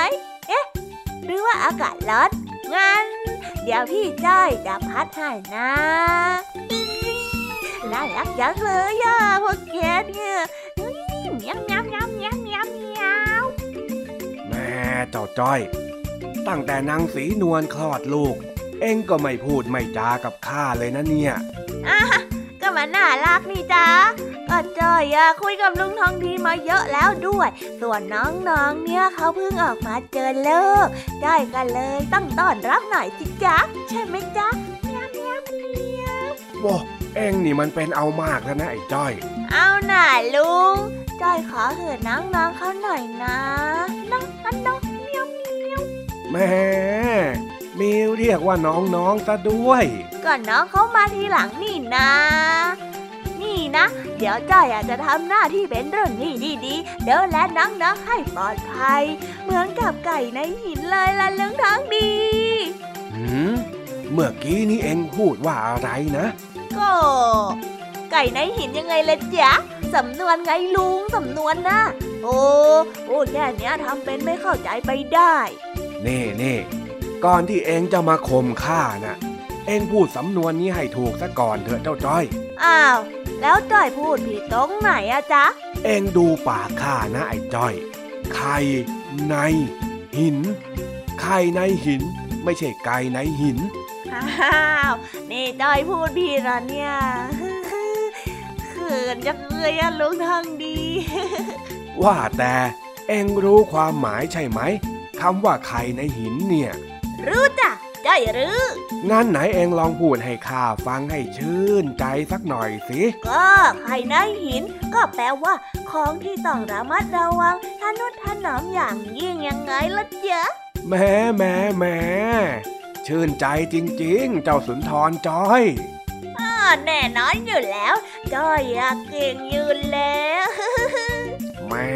เอ๊ะ หรือว่าอากาศร้อนงั้น เดี๋ยวพี่จ้อยจะพัดให้นะน่ารักจังเลยอะพวกแกเนี่ยเมียวเมียวเมียวเมียวเมียวเมียวแม่เจ้าจ้อย ตั้งแต่นางสีนวลคลอดลูก เอ็งก็ไม่พูดไม่จากับข้าเลยนะเนี่ยอะก็มันน่ารักนี่จ้าก็จ้อยอะคุยกับลุงทองดีมาเยอะแล้วด้วย ส่วนน้องๆ เนี่ยเขาเพิ่งออกมาเจอโลกจ้อยกันเลยต้องต้อนรับหน่อยสิจ๊ะใช่ไหมจ๊ะเมียวเมียวเมียวว้าเอ็งนี่มันเป็นเอามากแล้วนะไอ้จ้อย เอาหน่าลุงจ้อยขอเหินน้องๆเขาหน่อยนะน้องอันน้องเมียวเมียวแม่ มิวเรียกว่าน้องๆซะด้วย ก็น้องเขามาทีหลังนี่นะ นี่นะ เดี๋ยวจ้อยอาจจะทำหน้าที่เป็นเรื่องนี้ดีๆเดินและน้องๆให้ปลอดภัย เหมือนกับไก่ในหินเลยละเรื่องทั้งดีหืมเมื่อกี้นี้เอ็งพูดว่าอะไรนะ ก็ ไก่ในหินยังไงล่ะจ๊ะสำนวนไงลุงสำนวนนะโอ้พูดแค่เนี้ยทำเป็นไม่เข้าใจไปได้เน่เน่ ก่อนที่เอ็งจะมาข่มข้าน่ะ เอ็งพูดสำนวนนี้ให้ถูกซะก่อนเถอะเจ้าจ้อย อ้าว แล้วจ้อยพูดผิดตรงไหนอะจ๊ะ เอ็งดูปากข้านะไอ้จ้อย ไข่ในหิน ไข่ในหิน ไม่ใช่ไก่ในหิน อ้าว นี่จ้อยพูดผิดเหรอเนี่ยเขินจังเลยอะลุงทางดี ว่าแต่เอ็งรู้ความหมายใช่ไหมคำว่าไข่ในหินเนี่ย รู้จ้ะจ้อยรู้งั้นไหนเอ็งลองพูดให้ข้าฟังให้ชื่นใจสักหน่อยสิ ก็ไข่ในหิน ก็แปลว่า ของที่ต้องระมัดระวังทานุถนอมอย่างยิ่งยังไงล่ะจ๊ะแหม่แหม่แหม่ชื่นใจจริงๆ เจ้าสุนทรจอยอ้อแน่นอนอยู่แล้วจ้อยอะเก่งอยู่แล้วแหม่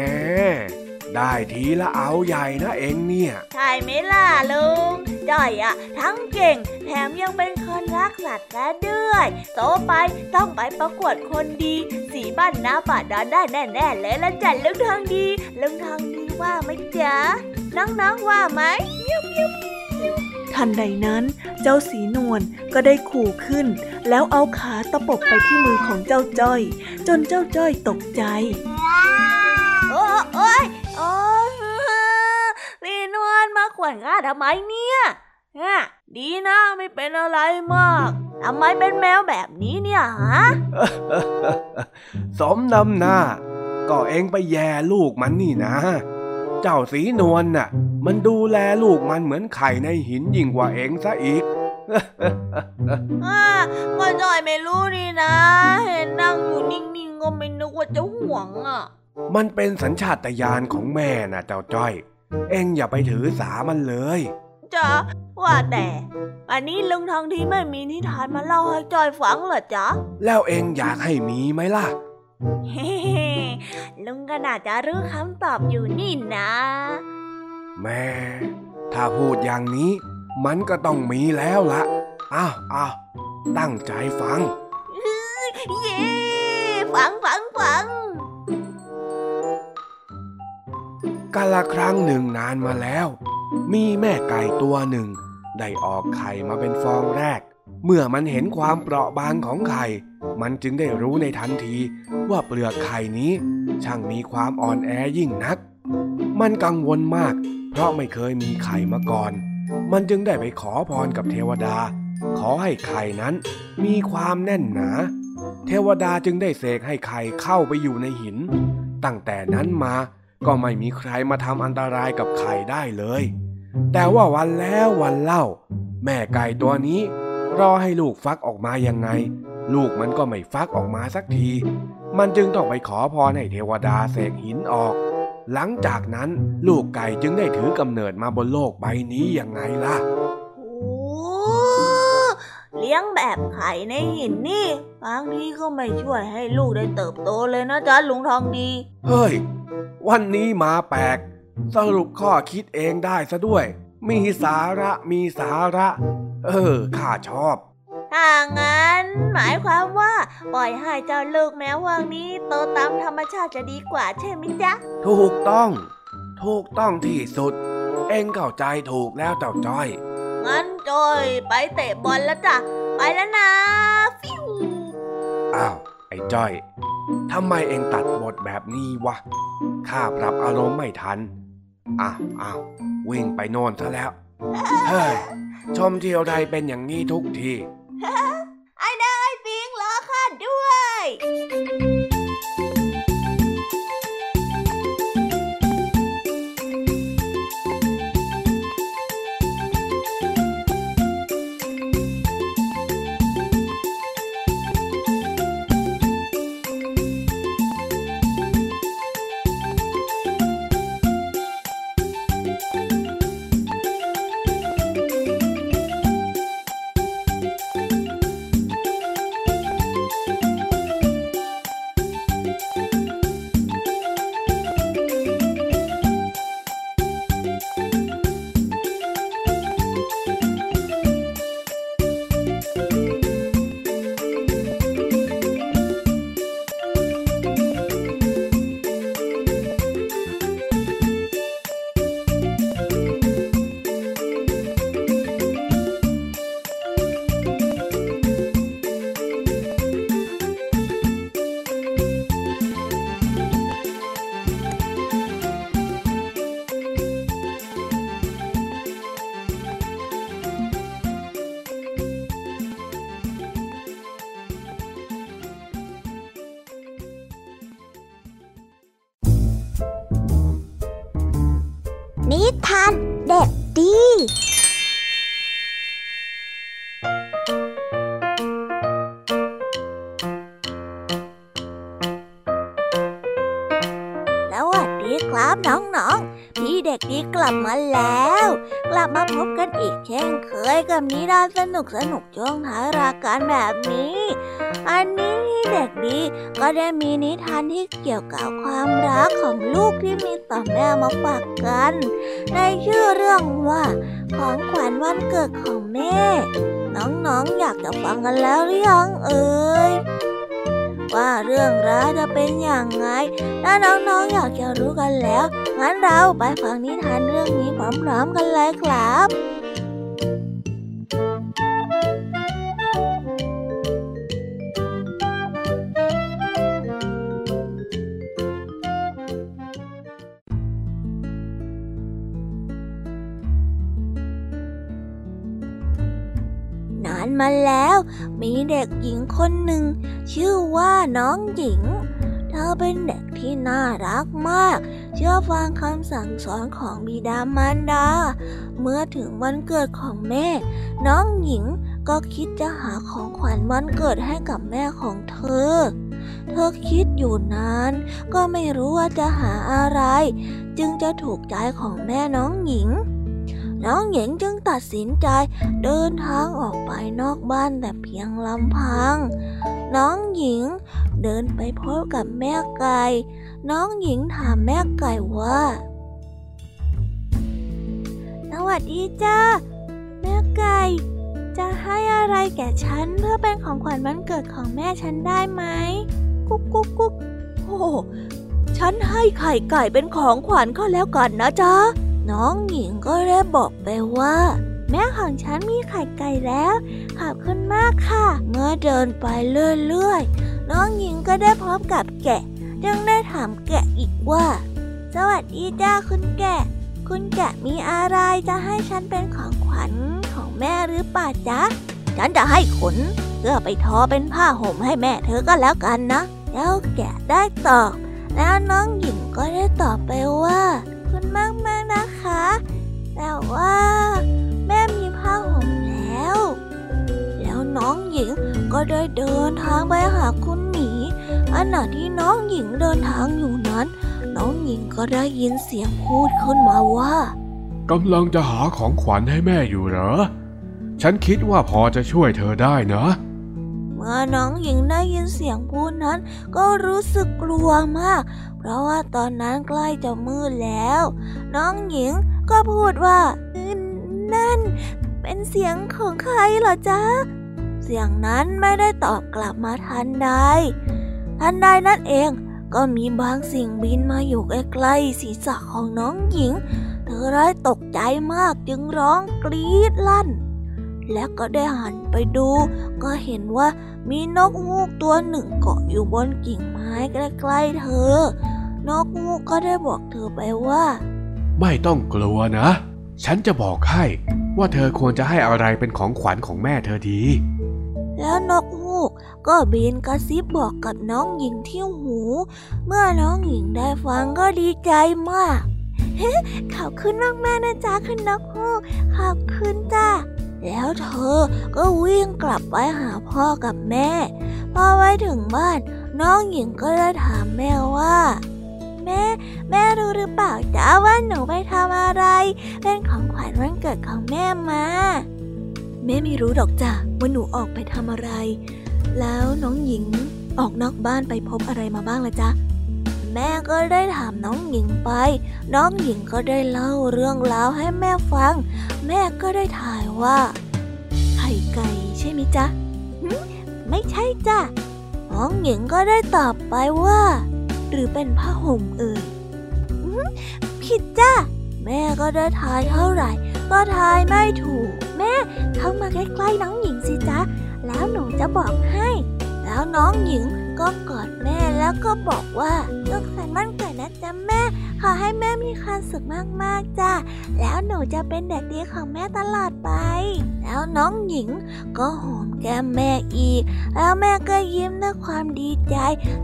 ได้ทีละเอาใหญ่นะเอ็งเนี่ย ใช่ไหมล่ะลุง จ้อยอะทั้งเก่ง แถมยังเป็นคนรักสัตว์และด้วย โตไปต้องไปประกวดคนดี สีบ้านนาป่าดอนได้แน่ๆเลยละจันลุงทองดีลุงทองดีว่าไหมจ๊ะน้องๆว่าไหมทันใดนั้น เจ้าสีนวลก็ได้ขู่ขึ้น แล้วเอาขาตะปบไปที่มือของเจ้าจ้อย จนเจ้าจ้อยตกใจ โอ้โอ้ยโอ้ยพี่ นวลมาขวนข้าทำไมเนี่ยฮะดีนะไม่เป็นอะไรมากทำไมเป็นแมวแบบนี้เนี่ยฮะสมนำหน้า ก็เองไปแย่ลูกมันนี่นะ เจ้าสีนวลน่ะ มันดูแลลูกมันเหมือนไข่ในหินยิ่งกว่าเองซะอีกอ่าก็จอยไม่รู้นี่นะ เห็นนั่งอยู่นิ่งๆก็ไม่นึกว่าจะห่วงอะ มันเป็นสัญชาตญาณของแม่นะเจ้าจ้อย เองอย่าไปถือสามันเลยจ๊ะว่าแต่อันนี้ลุงทองทีไม่มีนิทานมาเล่าให้จอยฟังเหรอจ๊ะ แล้วเองอยากให้มีไหมล่ะเฮ้ลุงก็น่าจะรู้คำตอบอยู่นี่นะ แม่ ถ้าพูดอย่างนี้ มันก็ต้องมีแล้วละอ้าวอ้าวตั้งใจฟัง เย้ ฟังฟัง กาละครั้งหนึ่งนานมาแล้ว มีแม่ไก่ตัวหนึ่ง ได้ออกไข่มาเป็นฟองแรก เมื่อมันเห็นความเปราะบางของไข่ มันจึงได้รู้ในทันทีว่าเปลือกไข่นี้ ช่างมีความอ่อนแอยิ่งนัก มันกังวลมาก เพราะไม่เคยมีไข่มาก่อน มันจึงได้ไปขอพรกับเทวดา ขอให้ไข่นั้น มีความแน่นหนา เทวดาจึงได้เสกให้ไข่เข้าไปอยู่ในหิน ตั้งแต่นั้นมา ก็ไม่มีใครมาทำอันตรายกับไข่ได้เลย แต่ว่าวันแล้ววันเล่า แม่ไก่ตัวนี้ รอให้ลูกฟักออกมายังไง ลูกมันก็ไม่ฟักออกมาสักที มันจึงต้องไปขอพรให้เทวดาเสกหินออก หลังจากนั้นลูกไก่จึงได้ถือกำเนิดมาบนโลกใบนี้ยังไงล่ะ เลี้ยงแบบไข่ในหินนี่บางทีก็ไม่ช่วยให้ลูกได้เติบโตเลยนะจ๊ะลุงทองดี เฮ้ย วันนี้มาแปลก สรุปข้อคิดเองได้ซะด้วย มีสาระมีสาระ เออข้าชอบถ้างั้น หมายความว่า ปล่อยให้เจ้าลูกแมววางนี้โตตามธรรมชาติจะดีกว่าใช่ไหมจ๊ะ ถูกต้อง ถูกต้องที่สุด เองเข้าใจถูกแล้วเจ้าจ้อย งั้นจอยไปเตะบอลแล้วจ้ะ ไปแล้วนะ ฟิว อ้าว ไอ้จ้อย ทำไมเองตัดบทแบบนี้วะ ข้าปรับอารมณ์ไม่ทัน อ้าวอ้าววิ่งไปโน่นซะแล้ว เฮ้ย ชมเที่ยวใดเป็นอย่างนี้ทุกที ไอ้ได้ปิงรอข้าด้วย กับนิทานสนุกสนุกช่วงท้ายรายการแบบนี้ อันนี้พี่เด็กดีก็ได้มีนิทานที่เกี่ยวกับความรักของลูกที่มีต่อแม่มาฝากกัน ในชื่อเรื่องว่า ของขวัญวันเกิดของแม่ น้องๆออยากจะฟังกันแล้วหรือยังเอ่ยว่าเรื่องราวจะเป็นอย่างไง ถ้าน้องๆอยากจะรู้กันแล้ว งั้นเราไปฟังนิทานเรื่องนี้พร้อมๆกันเลยครับ มาแล้ว มีเด็กหญิงคนหนึ่ง ชื่อว่าน้องหญิง เธอเป็นเด็กที่น่ารักมาก เชื่อฟังคำสั่งสอนของบิดามารดา เมื่อถึงวันเกิดของแม่ น้องหญิงก็คิดจะหาของขวัญวันเกิดให้กับแม่ของเธอ เธอคิดอยู่นาน ก็ไม่รู้ว่าจะหาอะไร จึงจะถูกใจของแม่น้องหญิง น้องหญิงจึงตัดสินใจเดินทางออกไปนอกบ้านแต่เพียงลำพัง น้องหญิงเดินไปพบกับแม่ไก่ น้องหญิงถามแม่ไก่ว่า สวัสดีจ้าแม่ไก่ จะให้อะไรแก่ฉันเพื่อเป็นของขวัญวันเกิดของแม่ฉันได้ไหม กุ๊กกุ๊กกุ๊กโอ้ฉันให้ไข่ไก่เป็นของขวัญก็แล้วกันนะจ๊ะ น้องหญิงก็ได้บอกไปว่า แม่ของฉันมีไข่ไก่แล้ว ขอบคุณมากค่ะ เมื่อเดินไปเรื่อยๆ น้องหญิงก็ได้พบกับแกะ จึงได้ถามแกะอีกว่า สวัสดีจ้าคุณแกะ คุณแกะมีอะไรจะให้ฉันเป็นของขวัญของแม่หรือเปล่าจ๊ะ ฉันจะให้ขนเพื่อไปทอเป็นผ้าห่มให้แม่เธอก็แล้วกันนะแล้วแกะได้ตอบ แล้วน้องหญิงก็ได้ตอบไปว่า มากมากๆนะคะ แต่ว่า แม่มีผ้าห่มแล้ว แล้วน้องหญิงก็ได้เดินทางไปหาคุณหมีขณะที่น้องหญิงเดินทางอยู่นั้น น้องหญิงก็ได้ยินเสียงพูดขึ้นมาว่ากำลังจะหาของขวัญให้แม่อยู่เหรอ ฉันคิดว่าพอจะช่วยเธอได้นะ เมื่อน้องหญิงได้ยินเสียงพูดนั้น ก็รู้สึกกลัวมาก เพราะว่าตอนนั้นใกล้จะมืดแล้ว น้องหญิงก็พูดว่าอืมนั่น เป็นเสียงของใครเหรอจ๊ะ เสียงนั้นไม่ได้ตอบกลับมาทันใด ทันใดนั่นเองก็มีบางสิ่งบินมาอยู่ใกล้ๆศีรษะของน้องหญิง เธอได้ตกใจมากจึงร้องกรี๊ดลั่น และก็ได้หันไปดู ก็เห็นว่ามีนกฮูกตัวหนึ่งเกาะอยู่บนกิ่งไม้ใกล้ๆเธอ นกฮูกก็ได้บอกเธอไปว่า ไม่ต้องกลัวนะ ฉันจะบอกให้ว่าเธอควรจะให้อะไรเป็นของขวัญของแม่เธอดี แล้วนกฮูกก็บินกระซิบบอกกับน้องหญิงที่หู เมื่อน้องหญิงได้ฟังก็ดีใจมากขอบคุณมากๆนะจ๊ะคุณนกฮูกขอบคุณจ้า แล้วเธอก็วิ่งกลับไปหาพ่อกับแม่ พอไปถึงบ้านน้องหญิงก็ได้ถามแม่ว่า แม่ แม่รู้หรือเปล่าจ๊ะว่าหนูไปทำอะไร เป็นของขวัญวันเกิดของแม่มาแม่ไม่รู้ดอกจ้ะว่าหนูออกไปทำอะไร แล้วน้องหญิงออกนอกบ้านไปพบอะไรมาบ้างละจ๊ะ แม่ก็ได้ถามน้องหญิงไป น้องหญิงก็ได้เล่าเรื่องราวให้แม่ฟัง แม่ก็ได้ถ่ายว่า ไข่ไก่ใช่ไหมจ๊ะหึไม่ใช่จ้ะน้องหญิงก็ได้ตอบไปว่า หรือเป็นผ้าห่มเอ่ยหึผิดจ้ะแม่ก็ได้ทายเท่าไหร่ ก็ทายไม่ถูก แม่เข้ามาใกล้ๆน้องหญิงสิจ๊ะ แล้วหนูจะบอกให้ แล้วน้องหญิง ก็กอดแม่แล้วก็บอกว่าสุขสันต์วันเกิดนะจ๊ะแม่ ขอให้แม่มีความสุขมากๆจ้ะแล้วหนูจะเป็นเด็กดีของแม่ตลอดไป แล้วน้องหญิงก็หอมแก้มแม่อีก แล้วแม่ก็ยิ้มด้วยความดีใจ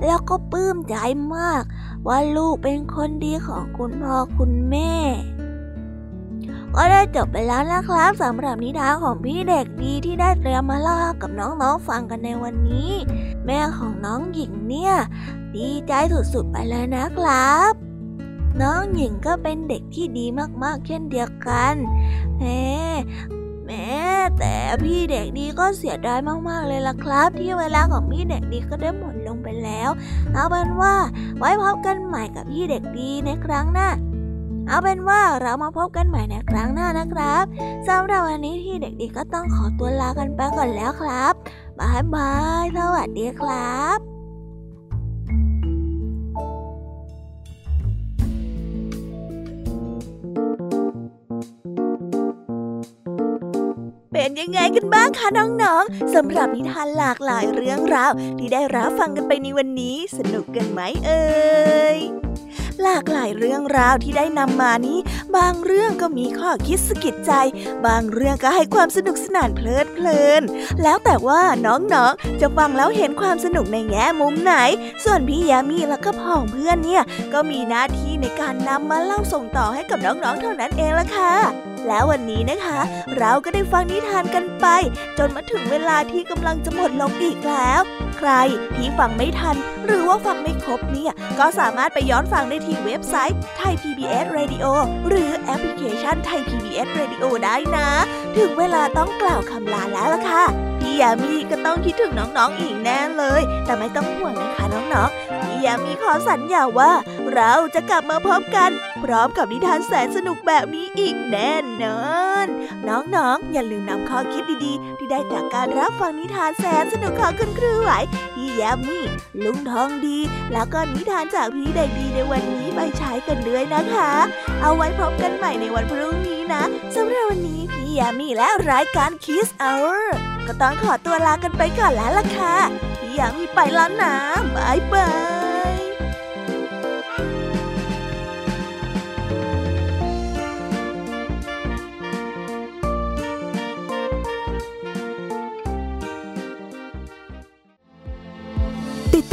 แล้วก็ปลื้มใจมาก ว่าลูกเป็นคนดีของคุณพ่อคุณแม่ ก็ได้จบไปแล้วนะครับสำหรับนิทานของพี่เด็กดีที่ได้เตรียมมาเล่ากับน้องๆฟังกันในวันนี้ แม่ของน้องหญิงเนี่ย ดีใจสุดๆไปเลยนะครับ น้องหญิงก็เป็นเด็กที่ดีมากๆ เช่นเดียวกันแหมแม้แต่พี่เด็กดีก็เสียดายมากๆเลยล่ะครับ ที่เวลาของพี่เด็กดีก็ได้หมดลงไปแล้ว เอาเป็นว่าไว้พบกันใหม่กับพี่เด็กดีในครั้งหน้า เอาเป็นว่าเรามาพบกันใหม่ในครั้งหน้านะครับสำหรับวันนี้ที่เด็กๆก็ต้องขอตัวลากันไปก่อนแล้วครับบายบายสวัสดีครับ เป็นยังไงกันบ้างคะน้องๆสำหรับนิทานหลากหลายเรื่องราวที่ได้รับฟังกันไปในวันนี้สนุกกันไหมเอ่ยหลากหลายเรื่องราวที่ได้นำมานี้ บางเรื่องก็มีข้อคิดสะกิดใจ บางเรื่องก็ให้ความสนุกสนานเพลิดเพลิน แล้วแต่ว่าน้องๆจะฟังแล้วเห็นความสนุกในแง่มุมไหน ส่วนพี่ยามีแล้วก็พ่องเพื่อนเนี่ย ก็มีหน้าที่ในการนำมาเล่าส่งต่อให้กับน้องๆเท่านั้นเองละค่ะ แล้ววันนี้นะคะ เราก็ได้ฟังนิทานกันไป จนมาถึงเวลาที่กำลังจะหมดลงอีกแล้ว ใครที่ฟังไม่ทัน หรือว่าฟังไม่ครบเนี่ย ก็สามารถไปย้อนฟังได้ที่เว็บไซต์ Thai PBS Radio หรือแอปพลิเคชัน Thai PBS Radio ได้นะ ถึงเวลาต้องกล่าวคำลาแล้วล่ะค่ะพี่ยามีก็ต้องคิดถึงน้องๆอีกแน่เลย แต่ไม่ต้องห่วงนะคะน้องๆ ยามีขอสัญญาว่า เราจะกลับมาพบกัน พร้อมกับนิทานแสนสนุกแบบนี้อีกแน่นอนน้องๆ อย่าลืมนำข้อคิดดีๆ ที่ได้จากการรับฟังนิทานแสนสนุกของคุณครูไหวพี่ยามีลุงทองดี แล้วก็นิทานจากพี่เด็กดีในวันนี้ไปใช้กันด้วยนะคะ เอาไว้พบกันใหม่ในวันพรุ่งนี้นะสำหรับวันนี้พี่ยามีและรายการ Kiss Hour ก็ต้องขอตัวลากันไปก่อนแล้วล่ะค่ะพี่ยามีไปแล้วนะบายบาย